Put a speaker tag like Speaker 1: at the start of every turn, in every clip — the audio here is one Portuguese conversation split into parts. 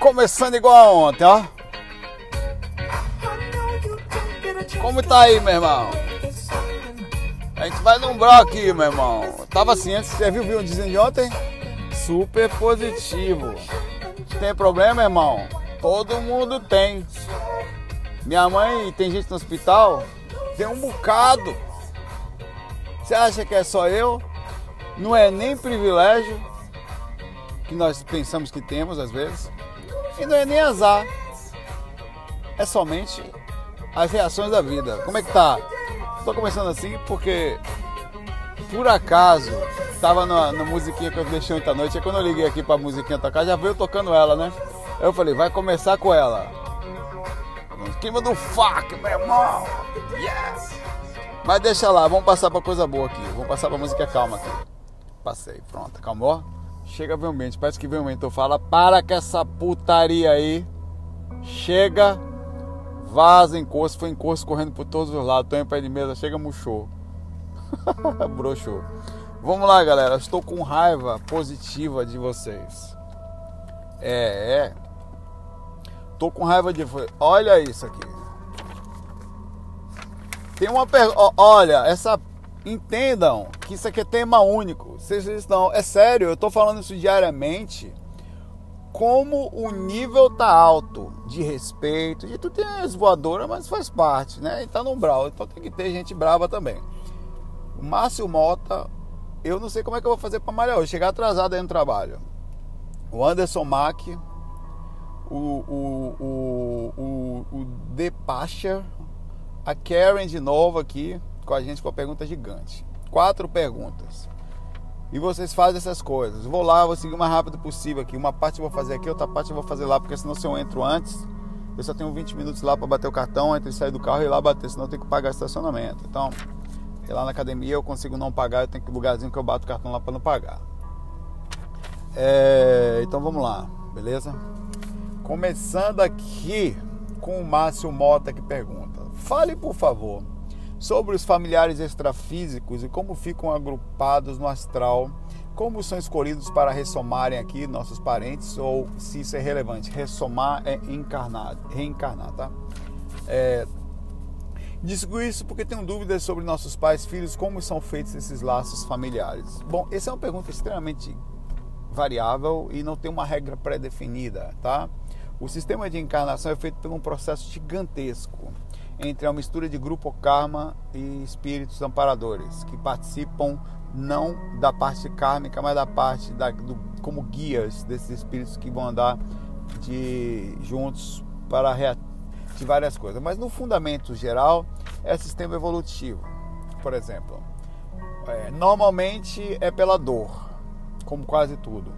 Speaker 1: Começando igual ontem, ó. Como tá aí, meu irmão? A gente vai lembrar aqui, meu irmão. Tava assim antes, você viu o vídeo dizendo de ontem? Super positivo. Tem problema, irmão? Todo mundo tem. Minha mãe tem gente no hospital? Tem um bocado. Você acha que é só eu? Não é nem privilégio que nós pensamos que temos às vezes. E não é nem azar. É somente as reações da vida. Como é que tá? Tô começando assim porque por acaso tava na, na musiquinha que eu deixei ontem à noite. E quando eu liguei aqui pra musiquinha tocar, já veio tocando ela, né? Aí eu falei, vai começar com ela. Esquema do fuck, meu irmão. Yes! Mas deixa lá, vamos passar pra coisa boa aqui. Vamos passar pra música calma aqui. Passei, pronto, acalmou? Chega ver ambiente, parece que vem um mentor fala, para com essa putaria aí. Chega, vaza encosto, foi encosto correndo por todos os lados, tô em pé de mesa, chega, murchou. Broxou. Vamos lá, galera, estou com raiva positiva de vocês. É, é. Tô com raiva de. Olha isso aqui. Tem uma pergunta. Olha, essa. Entendam que isso aqui é tema único. Vocês estão. É sério, eu tô falando isso diariamente. Como o nível tá alto de respeito. E tu tem as voadoras, mas faz parte, né? E tá no brau. Então tem que ter gente brava também. O Márcio Mota, eu não sei como é que eu vou fazer para malhar hoje. Chegar atrasado aí no trabalho. O Anderson Mack o, o, o, o, o Depacher, a Karen de novo aqui com a gente com a pergunta gigante. Quatro perguntas. E vocês fazem essas coisas. Vou lá, vou seguir o mais rápido possível aqui. Uma parte eu vou fazer aqui, outra parte eu vou fazer lá, porque senão se eu entro antes, eu só tenho 20 minutos lá para bater o cartão, entre sair do carro e ir lá bater, senão eu tenho que pagar estacionamento. Então, lá na academia eu consigo não pagar, eu tenho que lugarzinho que eu bato o cartão lá para não pagar. É, então vamos lá, beleza? Começando aqui com o Márcio Mota que pergunta: Fale, por favor, sobre os familiares extrafísicos e como ficam agrupados no astral, como são escolhidos para ressomarem aqui nossos parentes ou se isso é relevante. Ressomar é encarnar, reencarnar, tá? É, Digo isso porque tenho dúvidas sobre nossos pais, filhos, como são feitos esses laços familiares. Bom, essa é uma pergunta extremamente variável e não tem uma regra pré-definida, tá? O sistema de encarnação é feito por um processo gigantesco entre a mistura de grupo karma e espíritos amparadores que participam não da parte kármica, mas da parte da, do, como guias desses espíritos que vão andar de juntos para várias coisas. Mas no fundamento geral é sistema evolutivo. Por exemplo, é, normalmente é pela dor, como quase tudo.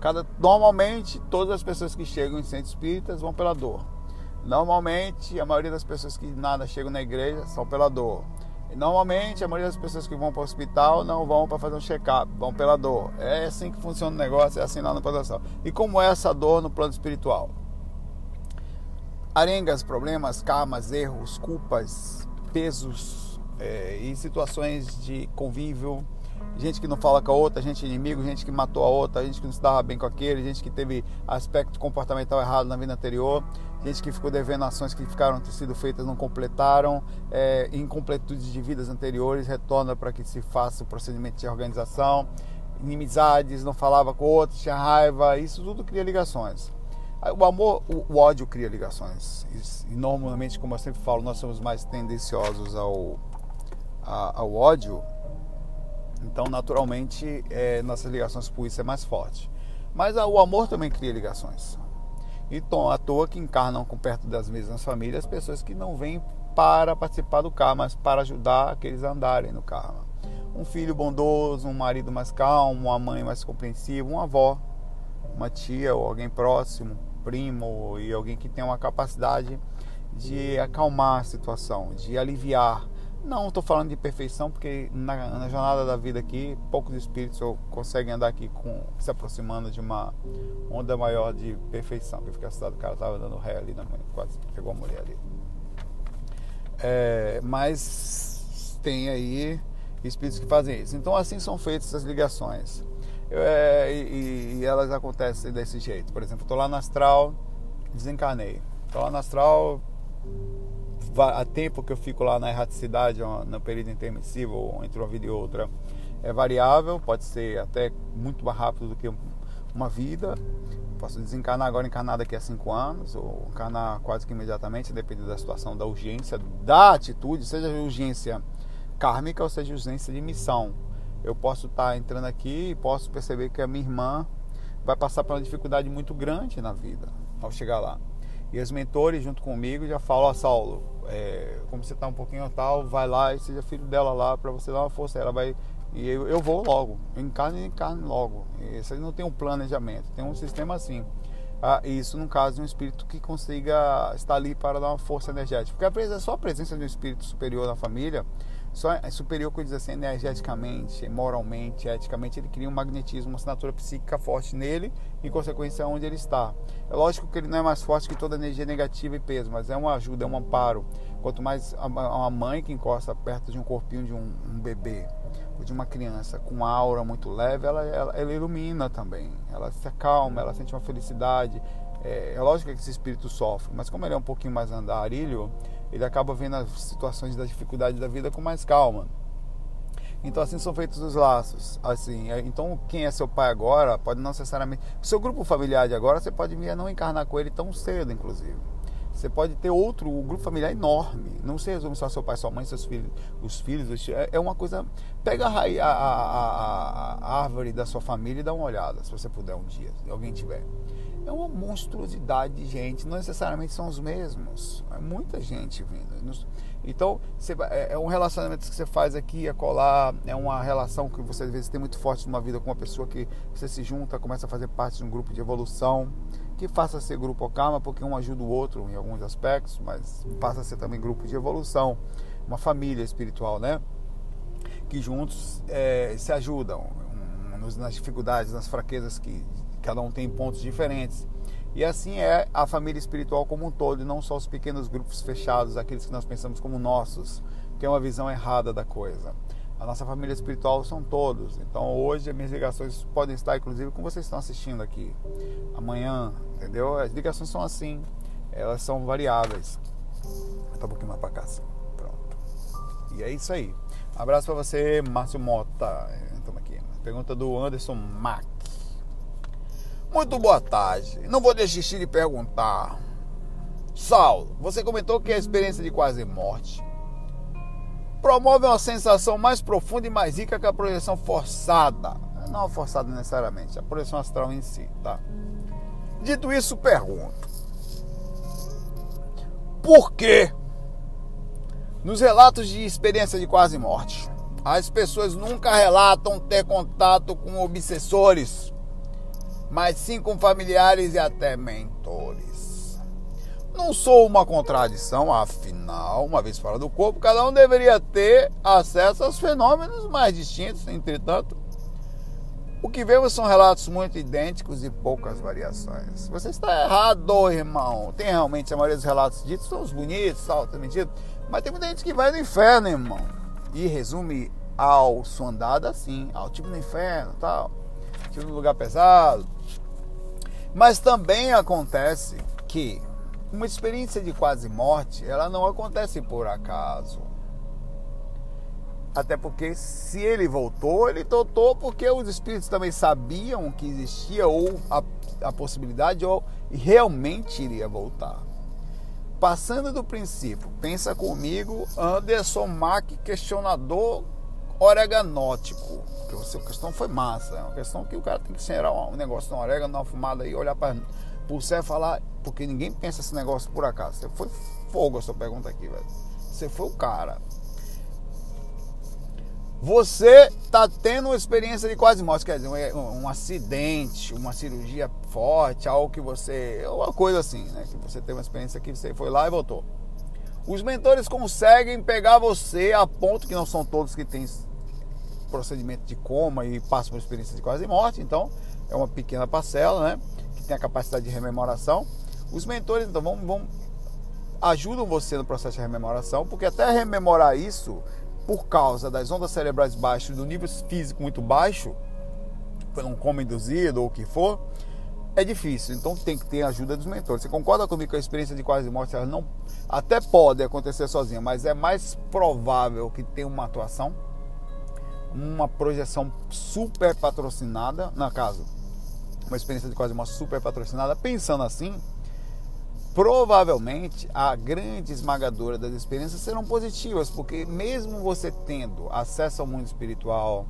Speaker 1: Cada, normalmente, todas as pessoas que chegam em centros espíritas vão pela dor. Normalmente, a maioria das pessoas que nada chegam na igreja são pela dor. E, normalmente, a maioria das pessoas que vão para o hospital não vão para fazer um check-up, vão pela dor. É assim que funciona o negócio, é assim lá no plano E como é essa dor no plano espiritual? Arengas, problemas, karmas, erros, culpas, pesos é, e situações de convívio gente que não fala com a outra, gente inimigo, gente que matou a outra, gente que não se dava bem com aquele, gente que teve aspecto comportamental errado na vida anterior, gente que ficou devendo ações que ficaram ter sido feitas não completaram, é, incompletude de vidas anteriores, retorna para que se faça o procedimento de organização, inimizades, não falava com outros, tinha raiva, isso tudo cria ligações. O amor, o ódio cria ligações. E normalmente, como eu sempre falo, nós somos mais tendenciosos ao, ao ódio então, naturalmente, é, nossas ligações por isso é mais forte. Mas o amor também cria ligações. Então, à toa que encarnam com perto das mesmas famílias pessoas que não vêm para participar do karma, mas para ajudar aqueles a andarem no karma. Um filho bondoso, um marido mais calmo, uma mãe mais compreensiva, uma avó, uma tia ou alguém próximo, primo e alguém que tem uma capacidade de acalmar a situação, de aliviar não estou falando de perfeição, porque na, na, jornada da vida aqui, poucos espíritos conseguem andar aqui com, se aproximando de uma onda maior de perfeição. Eu fiquei assustado, o cara estava dando ré ali na mãe, quase pegou a mulher ali. É, mas tem aí espíritos que fazem isso. Então assim são feitas as ligações. é, e, e, elas acontecem desse jeito. Por exemplo, estou lá no astral, desencarnei. Estou lá no astral, há tempo que eu fico lá na erraticidade, no período intermissivo, entre uma vida e outra, é variável, pode ser até muito mais rápido do que uma vida. Posso desencarnar agora, encarnar daqui a cinco anos, ou encarnar quase que imediatamente, dependendo da situação, da urgência, da atitude, seja urgência kármica ou seja urgência de missão. Eu posso estar entrando aqui e posso perceber que a minha irmã vai passar por uma dificuldade muito grande na vida ao chegar lá. E os mentores junto comigo já falam, ó oh, Saulo, é, como você está um pouquinho tal, vai lá e seja filho dela lá para você dar uma força. Ela vai e eu, eu vou logo, encarno e encarno logo. Isso aí não tem um planejamento, tem um sistema assim. Ah, isso no caso de um espírito que consiga estar ali para dar uma força energética. Porque a só a presença de um espírito superior na família só é superior que diz assim, energeticamente, moralmente, eticamente, ele cria um magnetismo, uma assinatura psíquica forte nele, em consequência onde ele está. É lógico que ele não é mais forte que toda energia negativa e peso, mas é uma ajuda, é um amparo. Quanto mais uma mãe que encosta perto de um corpinho de um, um bebê ou de uma criança com uma aura muito leve, ela, ela, ela ilumina também, ela se acalma, ela sente uma felicidade. É, é lógico que esse espírito sofre, mas como ele é um pouquinho mais andarilho, ele acaba vendo as situações da dificuldade da vida com mais calma. Então assim são feitos os laços. Assim, é, então quem é seu pai agora pode não necessariamente. O seu grupo familiar de agora você pode vir a não encarnar com ele tão cedo, inclusive. Você pode ter outro um grupo familiar enorme. Não se resume só seu pai, sua mãe, seus filhos, os filhos. Os, é, é uma coisa. Pega a, a, a, a, árvore da sua família e dá uma olhada, se você puder um dia, se alguém tiver é uma monstruosidade de gente, não necessariamente são os mesmos, é muita gente vindo. Então, é, é um relacionamento que você faz aqui, a colar, é uma relação que você às vezes tem muito forte numa vida com uma pessoa que você se junta, começa a fazer parte de um grupo de evolução, que faça ser grupo karma, porque um ajuda o outro em alguns aspectos, mas passa a ser também grupo de evolução, uma família espiritual, né? Que juntos é, se ajudam nas dificuldades, nas fraquezas que cada um tem pontos diferentes. E assim é a família espiritual como um todo, e não só os pequenos grupos fechados, aqueles que nós pensamos como nossos, que é uma visão errada da coisa. A nossa família espiritual são todos. Então hoje as minhas ligações podem estar, inclusive, com vocês estão assistindo aqui. Amanhã, entendeu? As ligações são assim, elas são variáveis. Tá um pouquinho mais para cá. Assim. Pronto. E é isso aí. Abraço para você, Márcio Mota. Estamos aqui. Pergunta do Anderson Mack. Muito boa tarde. Não vou desistir de perguntar. Saulo, você comentou que a experiência de quase morte promove uma sensação mais profunda e mais rica que a projeção forçada. Não forçada necessariamente, a projeção astral em si, tá? Dito isso, pergunto: Por que nos relatos de experiência de quase morte, as pessoas nunca relatam ter contato com obsessores mas sim com familiares e até mentores. Não sou uma contradição, afinal, uma vez fora do corpo, cada um deveria ter acesso aos fenômenos mais distintos, entretanto, o que vemos são relatos muito idênticos e poucas variações. Você está errado, irmão. Tem realmente a maioria dos relatos ditos são os bonitos, saltos, mentiras, mas tem muita gente que vai no inferno, irmão. E resume ao sua andada assim, ao tipo no inferno, tal, tipo no lugar pesado, mas também acontece que uma experiência de quase morte, ela não acontece por acaso. Até porque se ele voltou, ele voltou porque os espíritos também sabiam que existia ou a, a possibilidade ou realmente iria voltar. Passando do princípio, pensa comigo, Anderson Mack, questionador oreganótico. Porque a questão foi massa. É uma questão que o cara tem que cheirar um negócio no orégano, uma fumada aí, olhar para céu e falar. Porque ninguém pensa esse negócio por acaso. Você foi fogo a sua pergunta aqui, velho. Você foi o cara. Você está tendo uma experiência de quase morte, quer dizer, um, um, acidente, uma cirurgia forte, algo que você. Uma coisa assim, né? Que você teve uma experiência que você foi lá e voltou. Os mentores conseguem pegar você a ponto que não são todos que têm procedimento de coma e passa por experiência de quase morte, então é uma pequena parcela, né? Que tem a capacidade de rememoração. Os mentores, então, vão, vão ajudam você no processo de rememoração, porque até rememorar isso, por causa das ondas cerebrais baixas, do nível físico muito baixo, um coma induzido ou o que for, é difícil. Então tem que ter a ajuda dos mentores. Você concorda comigo que a experiência de quase morte ela não até pode acontecer sozinha, mas é mais provável que tenha uma atuação, uma projeção super patrocinada, na casa, uma experiência de quase morte super patrocinada. Pensando assim, provavelmente a grande esmagadora das experiências serão positivas, porque mesmo você tendo acesso ao mundo espiritual,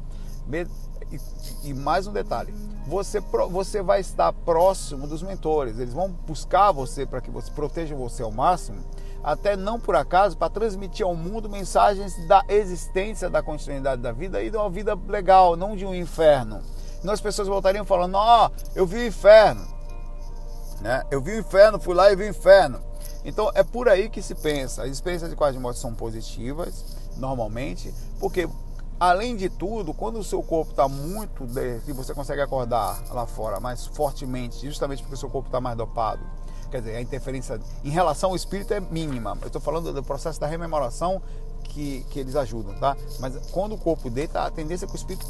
Speaker 1: e, mais um detalhe, você, você vai estar próximo dos mentores, eles vão buscar você para que você proteja você ao máximo, até não por acaso, para transmitir ao mundo mensagens da existência da continuidade da vida e de uma vida legal, não de um inferno. Senão as pessoas voltariam falando, ó, oh, eu vi o inferno, né? Eu vi o inferno, fui lá e vi o inferno. Então é por aí que se pensa. As experiências de quase morte são positivas, normalmente, porque além de tudo, quando o seu corpo está muito e você consegue acordar lá fora mais fortemente, justamente porque o seu corpo está mais dopado, quer dizer, a interferência em relação ao espírito é mínima. Eu estou falando do processo da rememoração que, que eles ajudam, tá? Mas quando o corpo deita, a tendência é que o espírito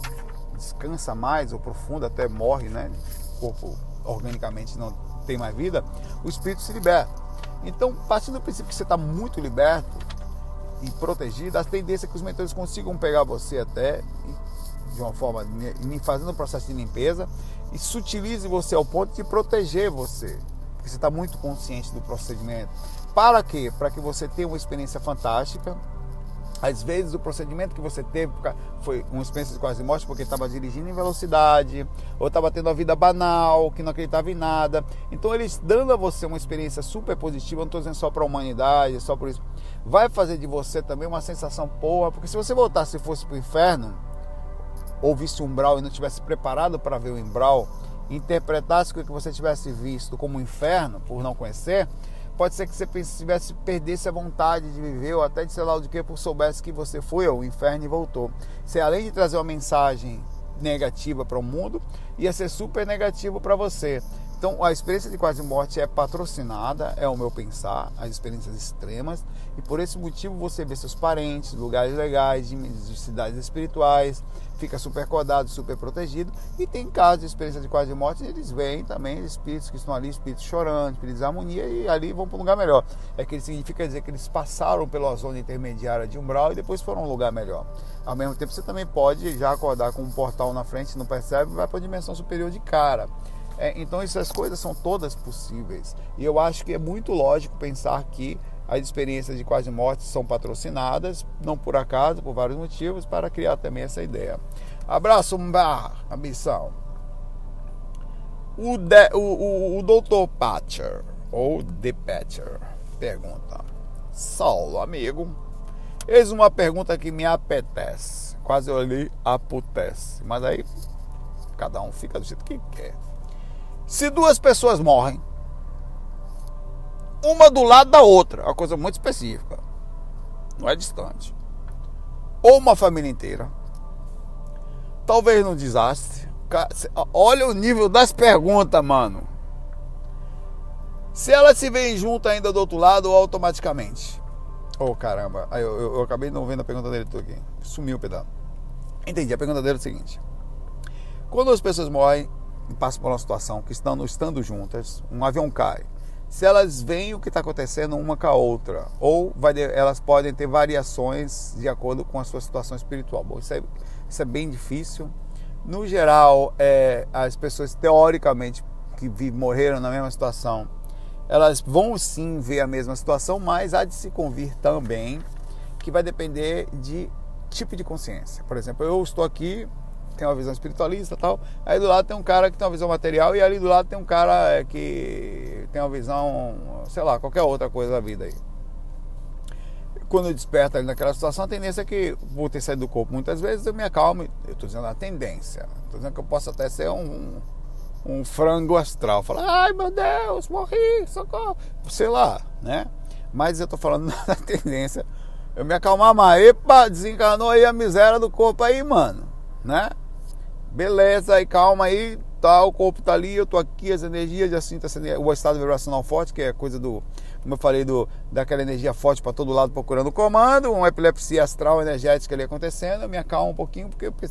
Speaker 1: descansa mais ou profundo, até morre, né? O corpo organicamente não tem mais vida, o espírito se liberta. Então, partindo do princípio que você está muito liberto e protegido, a tendência é que os mentores consigam pegar você até de uma forma, fazendo um processo de limpeza e sutilize você ao ponto de proteger você, porque você está muito consciente do procedimento. Para quê? Para que você tenha uma experiência fantástica, às vezes o procedimento que você teve foi uma experiência de quase morte porque estava dirigindo em velocidade, ou estava tendo a vida banal, que não acreditava em nada. Então eles dando a você uma experiência super positiva, não estou dizendo só para a humanidade, só por isso, vai fazer de você também uma sensação boa, porque se você voltasse e fosse para o inferno, ou visse um umbral e não tivesse preparado para ver o umbral, interpretasse o que você tivesse visto como um inferno, por não conhecer, Pode ser que você tivesse perdesse a vontade de viver ou até de sei lá o de que por soubesse que você foi ao inferno e voltou. Você além de trazer uma mensagem negativa para o mundo, ia ser super negativo para você. Então, a experiência de quase morte é patrocinada, é o meu pensar, as experiências extremas, e por esse motivo você vê seus parentes, lugares legais, de, de cidades espirituais, fica super acordado, super protegido, e tem casos de experiência de quase morte, eles veem também espíritos que estão ali, espíritos chorando, espíritos de harmonia, e ali vão para um lugar melhor. É que significa dizer que eles passaram pela zona intermediária de umbral e depois foram a um lugar melhor. Ao mesmo tempo, você também pode já acordar com um portal na frente, não percebe, vai para a dimensão superior de cara. É, então essas coisas são todas possíveis. E eu acho que é muito lógico pensar que as experiências de quase morte são patrocinadas, não por acaso, por vários motivos, para criar também essa ideia. Abraço, Mbar, a missão. O, de, o, o, o Dr. Patcher, ou The Patcher, pergunta: Saulo, amigo, eis uma pergunta que me apetece. Quase eu li apetece, mas aí cada um fica do jeito que quer. Se duas pessoas morrem, uma do lado da outra, é uma coisa muito específica, não é distante, ou uma família inteira, talvez num desastre. Olha o nível das perguntas, mano. Se elas se veem junto ainda do outro lado automaticamente? Oh, caramba. Eu, eu, eu, acabei não vendo a pergunta dele aqui. Sumiu o pedaço. Entendi. A pergunta dele é o seguinte: Quando as pessoas morrem, e passam por uma situação que estão estando juntas, um avião cai. Se elas veem o que está acontecendo uma com a outra, ou vai, elas podem ter variações de acordo com a sua situação espiritual. Bom, isso é, isso é bem difícil. No geral, é, as pessoas teoricamente que morreram na mesma situação, elas vão sim ver a mesma situação, mas há de se convir também, que vai depender de tipo de consciência. Por exemplo, eu estou aqui tem uma visão espiritualista e tal. Aí do lado tem um cara que tem uma visão material e ali do lado tem um cara é, que tem uma visão, sei lá, qualquer outra coisa da vida aí. Quando eu desperto ali naquela situação, a tendência é que, por ter saído do corpo muitas vezes, eu me acalmo. Eu estou dizendo a tendência. Estou dizendo que eu posso até ser um, um frango astral. Falar, ai meu Deus, morri, socorro. Sei lá, né? Mas eu estou falando da tendência. Eu me acalmar mais. Epa, desencarnou aí a miséria do corpo aí, mano. Né? Beleza, aí calma aí, tá, o corpo tá ali, eu tô aqui, as energias, já sinto essa, o estado vibracional forte, que é coisa do, como eu falei, do, daquela energia forte para todo lado procurando o comando, uma epilepsia astral energética ali acontecendo, eu me acalmo um pouquinho, porque, porque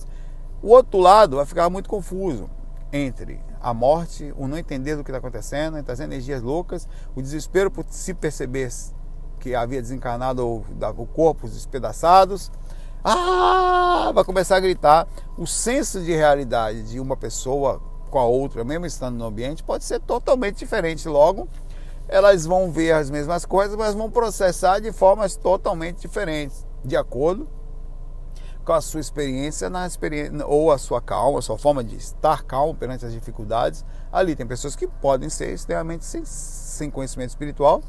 Speaker 1: O outro lado vai ficar muito confuso entre a morte, o não entender do que está acontecendo, entre as energias loucas, o desespero por se perceber que havia desencarnado o corpo despedaçados. Ah, vai começar a gritar. O senso de realidade de uma pessoa com a outra, mesmo estando no ambiente, pode ser totalmente diferente. Logo, elas vão ver as mesmas coisas, mas vão processar de formas totalmente diferentes, de acordo com a sua experiência na experiência ou a sua calma, a sua forma de estar calmo perante as dificuldades. Ali tem pessoas que podem ser extremamente sem, sem conhecimento espiritual,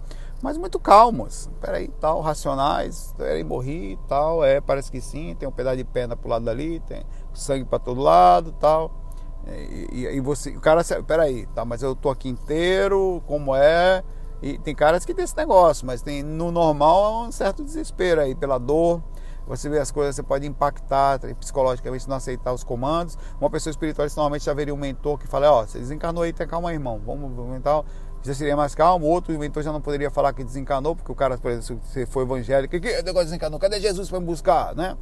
Speaker 1: mas muito calmas. Peraí, tal, racionais, peraí, morri, tal, é, parece que sim, tem um pedaço de perna pro lado dali, tem sangue para todo lado, tal. E, e, e, você, o cara, peraí, tá, mas eu tô aqui inteiro, como é? E tem caras que tem esse negócio, mas tem no normal é um certo desespero aí pela dor, você vê as coisas, você pode impactar psicologicamente, não aceitar os comandos. Uma pessoa espiritual normalmente já veria um mentor que fala: Ó, oh, você desencarnou aí, tem calma, irmão, vamos mental. Já seria mais calmo. Outro mentor já não poderia falar que desencarnou, porque o cara, por exemplo, se foi evangélico, que, negócio desencarnou? Cadê Jesus para me buscar, né?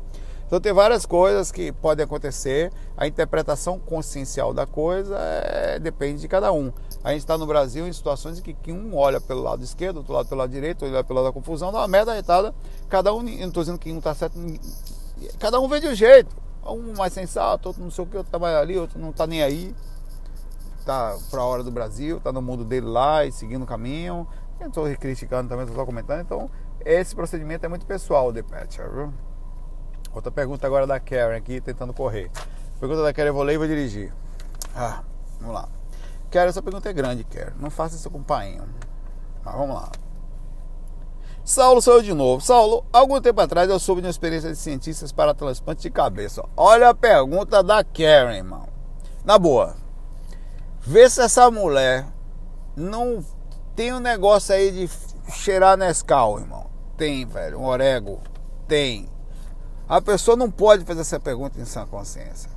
Speaker 1: Então tem várias coisas que podem acontecer. A interpretação consciencial da coisa é, depende de cada um. A gente está no Brasil em situações em que, que, um olha pelo lado esquerdo, outro lado pelo lado direito, outro pelo lado da confusão, dá uma merda retada. Cada um, eu não estou dizendo que um está certo, cada um vê de um jeito. Um mais sensato, outro não sei o que, outro mais ali, outro não está nem aí. Está para a hora do Brasil, está no mundo dele lá e seguindo o caminho. Eu estou criticando também, estou só comentando. Então, esse procedimento é muito pessoal, The Patcher, viu? Outra pergunta agora da Karen aqui, tentando correr. Pergunta da Karen, eu vou ler e vou dirigir. Ah, vamos lá. Karen, essa pergunta é grande, Karen. Não faça isso com o pai. Mas vamos lá. Saulo eu de novo. Saulo, algum tempo atrás eu soube de uma experiência de cientistas para transplante de cabeça. Olha a pergunta da Karen, irmão. Na boa. Vê se essa mulher não tem um negócio aí de cheirar Nescau, irmão. Tem, velho. Um orego. Tem. A pessoa não pode fazer essa pergunta em sã consciência.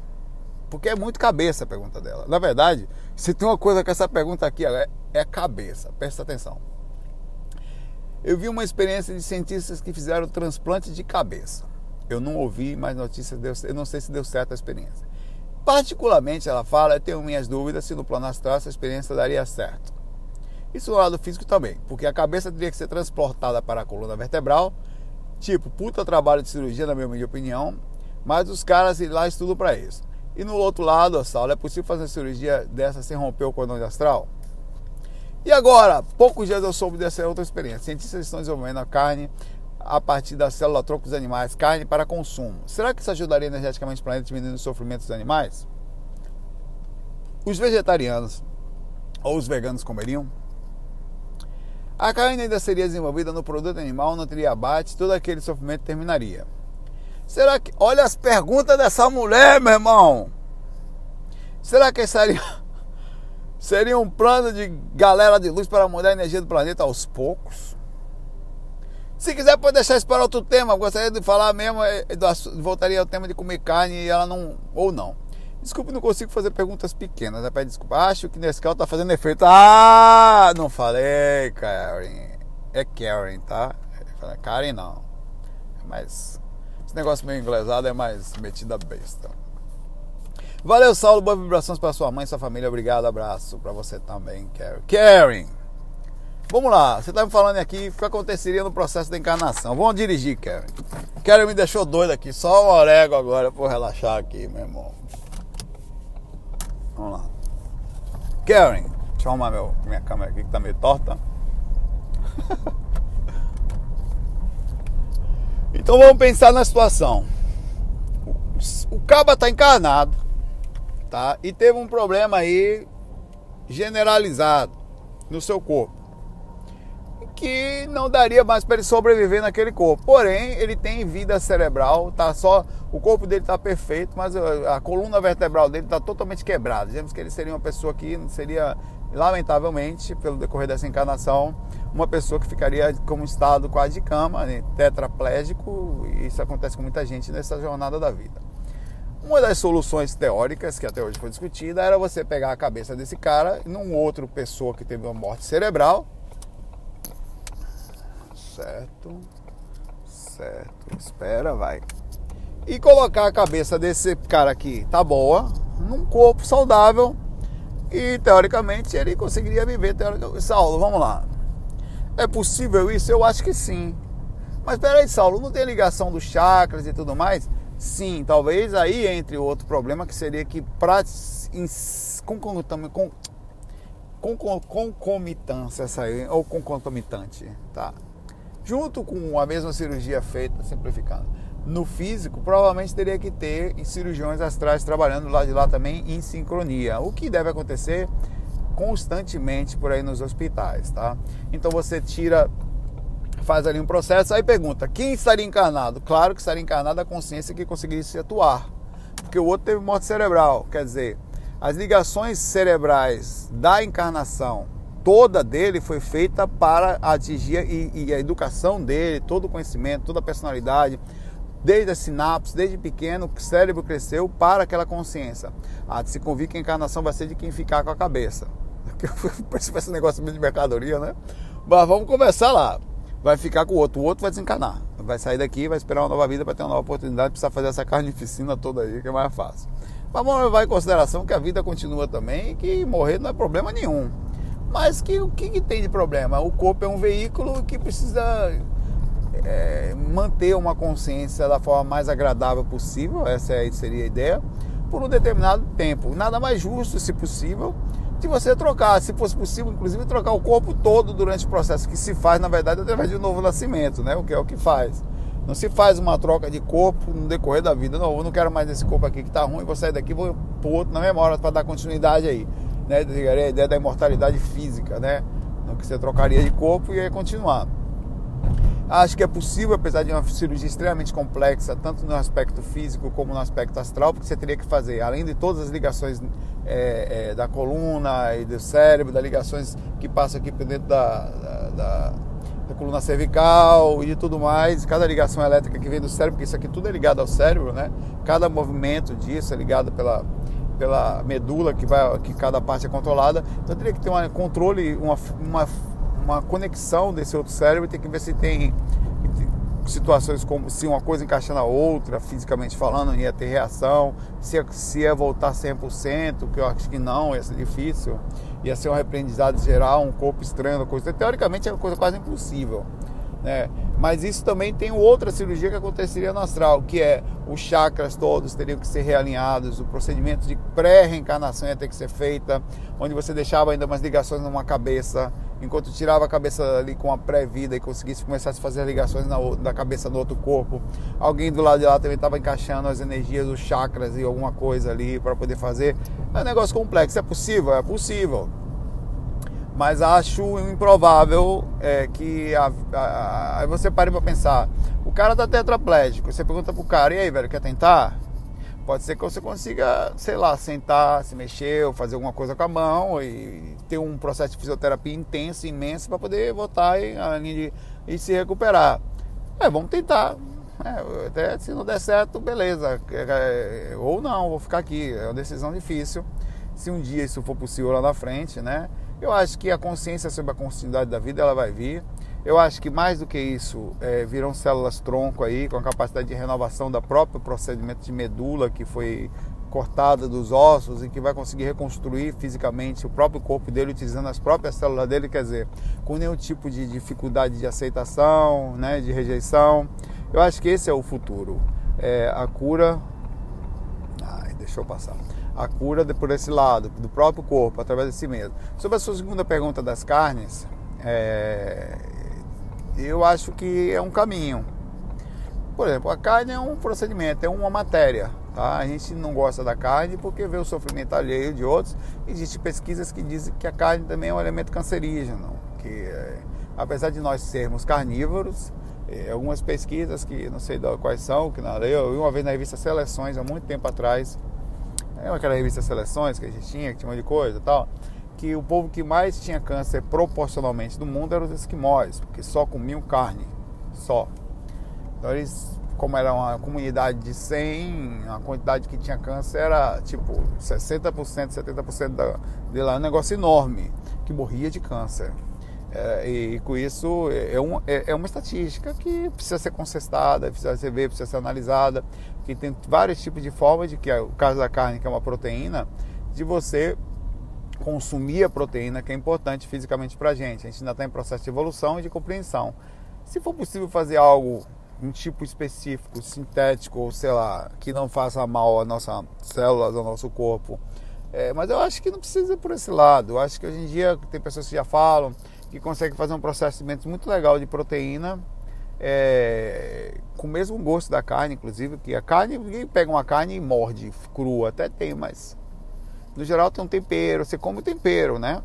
Speaker 1: Porque é muito cabeça a pergunta dela. Na verdade, se tem uma coisa com essa pergunta aqui, é, é cabeça. Presta atenção. Eu vi uma experiência de cientistas que fizeram transplante de cabeça. Eu não ouvi mais notícias, eu não sei se deu certo a experiência. Particularmente, ela fala, eu tenho minhas dúvidas se no plano astral essa experiência daria certo. Isso no lado físico também, porque a cabeça teria que ser transportada para a coluna vertebral Tipo, puta trabalho de cirurgia, na minha opinião, mas os caras lá estudam para isso. E no outro lado, sala, é possível fazer uma cirurgia dessa sem romper o cordão astral? E agora, poucos dias eu soube dessa outra experiência. Cientistas estão desenvolvendo a carne a partir da célula tronco dos animais, carne para consumo. Será que isso ajudaria energeticamente o planeta diminuindo os sofrimentos dos animais? Os vegetarianos ou os veganos comeriam? A carne ainda seria desenvolvida no produto animal, não teria abate, todo aquele sofrimento terminaria. Será que. Olha as perguntas dessa mulher, meu irmão! Será que seria, seria um plano de galera de luz para mudar a energia do planeta aos poucos? Se quiser, pode deixar isso para outro tema. gostaria de falar mesmo, eh, voltaria ao tema de comer carne e ela não. ou não. Desculpe, não consigo fazer perguntas pequenas. Pede desculpa. Acho que Nescau tá fazendo efeito. Ah, não falei, Karen. É Karen, tá? Karen não. Mas esse negócio meio inglesado é mais metida besta. Valeu, Saulo. Boas vibrações para sua mãe e sua família. Obrigado. Abraço para você também, Karen. Karen. Vamos lá, você tá me falando aqui o que aconteceria no processo da encarnação. Vamos dirigir, Karen. Karen me deixou doido aqui, só um orego agora por relaxar aqui, meu irmão. Vamos lá. Karen, deixa eu arrumar meu, minha câmera aqui que tá meio torta. então vamos pensar na situação. O, o caba tá encarnado, tá? E teve um problema aí generalizado no seu corpo que não daria mais para ele sobreviver naquele corpo. Porém, ele tem vida cerebral, tá só o corpo dele está perfeito, mas a, a coluna vertebral dele está totalmente quebrada. Dizemos que ele seria uma pessoa que seria lamentavelmente, pelo decorrer dessa encarnação, uma pessoa que ficaria como estado quase de cama, né, tetraplégico, e isso acontece com muita gente nessa jornada da vida. Uma das soluções teóricas que até hoje foi discutida era você pegar a cabeça desse cara num outro pessoa que teve uma morte cerebral certo, certo, espera, vai. e colocar a cabeça desse cara aqui, tá boa, num corpo saudável e teoricamente ele conseguiria viver. Teoricamente. Saulo, vamos lá. É possível isso? Eu acho que sim. Mas peraí, Saulo, não tem ligação dos chakras e tudo mais? Sim, talvez aí entre outro problema que seria que pra, com, com, com, concomitância essa aí, ou concomitante, tá? Junto com a mesma cirurgia feita, simplificando, no físico, provavelmente teria que ter cirurgiões astrais trabalhando lá de lá também em sincronia, o que deve acontecer constantemente por aí nos hospitais, tá? Então você tira faz ali um processo, aí pergunta: quem estaria encarnado? Claro que estaria encarnado a consciência que conseguisse atuar, porque o outro teve morte cerebral, quer dizer, as ligações cerebrais da encarnação toda dele foi feita para atingir e, e, a educação dele, todo o conhecimento, toda a personalidade, desde a sinapse, desde pequeno, o cérebro cresceu para aquela consciência. Ah, se convir que a encarnação vai ser de quem ficar com a cabeça. Parece esse negócio de mercadoria, né? Mas vamos começar lá vai ficar com o outro. O outro vai desencanar. Vai sair daqui, vai esperar uma nova vida para ter uma nova oportunidade, precisa fazer essa carnificina toda aí, que é mais fácil. Mas vamos levar em consideração que a vida continua também e que morrer não é problema nenhum. Mas que, o que, que tem de problema? O corpo é um veículo que precisa é, manter uma consciência da forma mais agradável possível, essa seria a ideia, por um determinado tempo. Nada mais justo, se possível, de você trocar, se fosse possível, inclusive trocar o corpo todo durante o processo que se faz, na verdade, através de um novo nascimento, né? O que é o que faz. Não se faz uma troca de corpo no decorrer da vida. Não, eu não quero mais esse corpo aqui que está ruim, vou sair daqui, vou pro outro na memória para dar continuidade aí. Né? A ideia da imortalidade física, né? Que você trocaria de corpo e ia continuar. Acho que é possível, apesar de uma cirurgia extremamente complexa, tanto no aspecto físico como no aspecto astral, porque você teria que fazer, além de todas as ligações é, é, da coluna e do cérebro, das ligações que passam aqui por dentro da, da, da, da, coluna cervical e de tudo mais, cada ligação elétrica que vem do cérebro, porque isso aqui tudo é ligado ao cérebro, né? Cada movimento disso é ligado pela, pela medula que vai, que cada parte é controlada. Então teria que ter um controle, uma, uma uma conexão desse outro cérebro, tem que ver se tem situações como se uma coisa encaixando a outra, fisicamente falando, ia ter reação, se ia, se ia voltar 100%, que eu acho que não, ia ser difícil, ia ser um reaprendizado geral, um corpo estranho, coisa. Teoricamente é uma coisa quase impossível. Né? Mas isso também tem outra cirurgia que aconteceria no astral, que é os chakras todos teriam que ser realinhados, o procedimento de pré-reencarnação ia ter que ser feita, onde você deixava ainda umas ligações numa cabeça, enquanto tirava a cabeça ali com a pré-vida e conseguisse começar a fazer as ligações na, da cabeça no outro corpo. Alguém do lado de lá também estava encaixando as energias dos chakras e alguma coisa ali para poder fazer. É um negócio complexo, é possível? É possível mas acho improvável é, que aí você pare para pensar. O cara tá tetraplégico, você pergunta pro cara, e aí, velho, quer tentar? Pode ser que você consiga, sei lá, sentar, se mexer, ou fazer alguma coisa com a mão e ter um processo de fisioterapia intenso, imenso, para poder voltar e, e, e, se recuperar. É, vamos tentar. É, até se não der certo, beleza. É, é, ou não, vou ficar aqui. É uma decisão difícil. Se um dia isso for possível lá na frente, né? Eu acho que a consciência sobre a continuidade da vida ela vai vir. Eu acho que mais do que isso, é, células tronco aí, com a capacidade de renovação da próprio procedimento de medula que foi cortada dos ossos e que vai conseguir reconstruir fisicamente o próprio corpo dele utilizando as próprias células dele, quer dizer, com nenhum tipo de dificuldade de aceitação, né, de rejeição. Eu acho que esse é o futuro. É, a cura. Ai, deixa eu passar a cura por esse lado, do próprio corpo, através de si mesmo. Sobre a sua segunda pergunta das carnes, é, eu acho que é um caminho. Por exemplo, a carne é um procedimento, é uma matéria. Tá? A gente não gosta da carne porque vê o sofrimento alheio de outros. Existem pesquisas que dizem que a carne também é um elemento cancerígeno. Que, é, apesar de nós sermos carnívoros, é, algumas pesquisas que não sei quais são, que não eu vi uma vez na revista Seleções, há muito tempo atrás, é aquela revista Seleções que a gente tinha, que tinha um monte de coisa e tal, que o povo que mais tinha câncer proporcionalmente do mundo eram os esquimós, porque só comiam carne, só. Então eles, como era uma comunidade de 100, a quantidade que tinha câncer era tipo 60%, 70% da, de lá, um negócio enorme, que morria de câncer. É, e, e, com isso é, um, é, é, uma estatística que precisa ser contestada, precisa ser ver, precisa ser analisada, que tem vários tipos de formas de que é o caso da carne, que é uma proteína, de você consumir a proteína, que é importante fisicamente para a gente. A gente ainda está em processo de evolução e de compreensão. Se for possível fazer algo, um tipo específico, sintético, ou sei lá, que não faça mal às nossas células, ao nosso corpo. É, mas eu acho que não precisa por esse lado. Eu acho que hoje em dia tem pessoas que já falam que conseguem fazer um processamento muito legal de proteína é, com o mesmo gosto da carne, inclusive, que a carne, ninguém pega uma carne e morde crua, até tem, mas no geral tem um tempero, você come o tempero, né?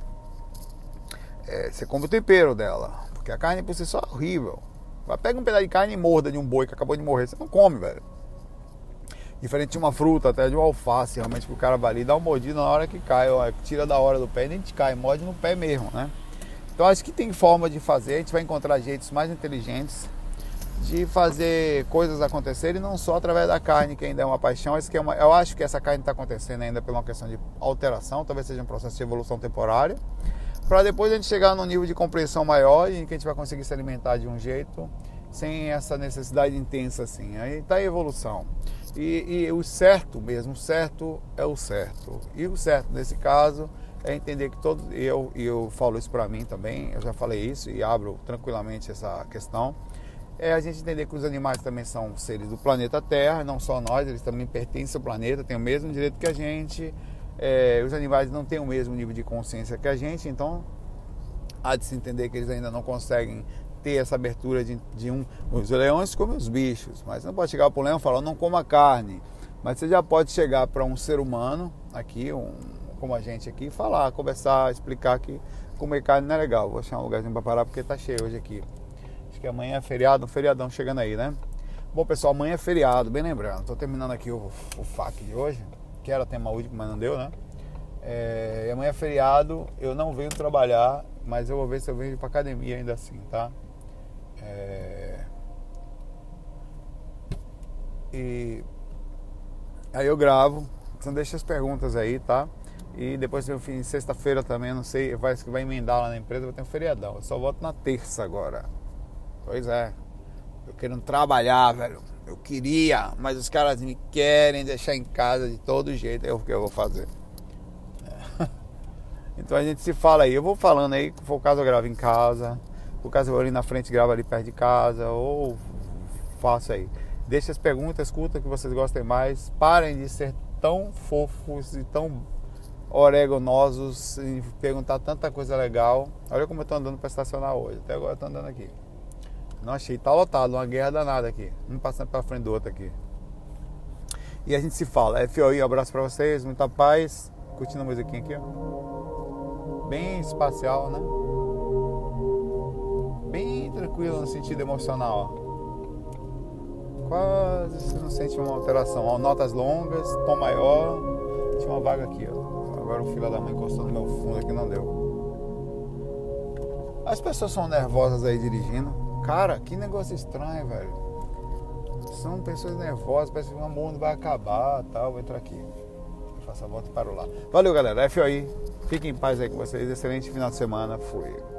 Speaker 1: É, você come o tempero dela, porque a carne por si só é horrível. Vai pega um pedaço de carne e morda de um boi que acabou de morrer, você não come, velho. Diferente de uma fruta, até de um alface, realmente que o cara vai ali dá uma mordida na hora que cai, ó, tira da hora do pé e nem te cai, morde no pé mesmo, né? Então acho que tem forma de fazer, a gente vai encontrar jeitos mais inteligentes de fazer coisas acontecerem, não só através da carne, que ainda é uma paixão. Esse que é uma, eu acho que essa carne está acontecendo ainda por uma questão de alteração, talvez seja um processo de evolução temporária, para depois a gente chegar num nível de compreensão maior e que a gente vai conseguir se alimentar de um jeito sem essa necessidade intensa assim. Aí está a evolução. E, e o certo mesmo, o certo é o certo. E o certo nesse caso é entender que todos eu e eu falo isso para mim também, eu já falei isso e abro tranquilamente essa questão. É a gente entender que os animais também são seres do planeta Terra, não só nós, eles também pertencem ao planeta, têm o mesmo direito que a gente. É, os animais não têm o mesmo nível de consciência que a gente, então há de se entender que eles ainda não conseguem ter essa abertura de, de um. Os leões comem os bichos, mas não pode chegar para o leão e falar não coma carne. Mas você já pode chegar para um ser humano aqui, um, como a gente aqui, falar, conversar, explicar que comer carne não é legal. Vou achar um lugarzinho para parar porque tá cheio hoje aqui. Acho que amanhã é feriado, um feriadão chegando aí, né? Bom, pessoal, amanhã é feriado, bem lembrando. Tô terminando aqui o, o FAC de hoje, que era tema último, mas não deu, né? É, amanhã é feriado, eu não venho trabalhar, mas eu vou ver se eu venho pra academia ainda assim, tá? É... E aí eu gravo, então deixa as perguntas aí, tá? E depois tem fim sexta-feira também, não sei, vai, vai emendar lá na empresa, vai ter um feriadão. Eu só volto na terça agora. Pois é. Eu querendo trabalhar, velho. Eu queria, mas os caras me querem deixar em casa de todo jeito. É o que eu vou fazer. É. Então a gente se fala aí. Eu vou falando aí, se for o caso eu gravo em casa. O caso eu vou ali na frente gravo ali perto de casa. Ou faço aí. Deixe as perguntas, escuta que vocês gostem mais. Parem de ser tão fofos e tão oreganosos e perguntar tanta coisa legal. Olha como eu tô andando para estacionar hoje. Até agora eu tô andando aqui. Não achei, tá lotado, uma guerra danada aqui. Um passando para frente do outro aqui. E a gente se fala. FOI, um abraço para vocês, muita paz. Curtindo a musiquinha aqui, ó. Bem espacial, né? Bem tranquilo no sentido emocional, ó. Quase você não sente uma alteração. Ó, notas longas, tom maior. Tinha uma vaga aqui, ó. Agora o filho da mãe encostou no meu fundo aqui não deu. As pessoas são nervosas aí dirigindo. Cara, que negócio estranho, velho. São pessoas nervosas, parece que o mundo vai acabar tal. Vou entrar aqui. Faça a volta e paro lá. Valeu, galera. FOI. Fiquem em paz aí com vocês. Excelente final de semana. Fui.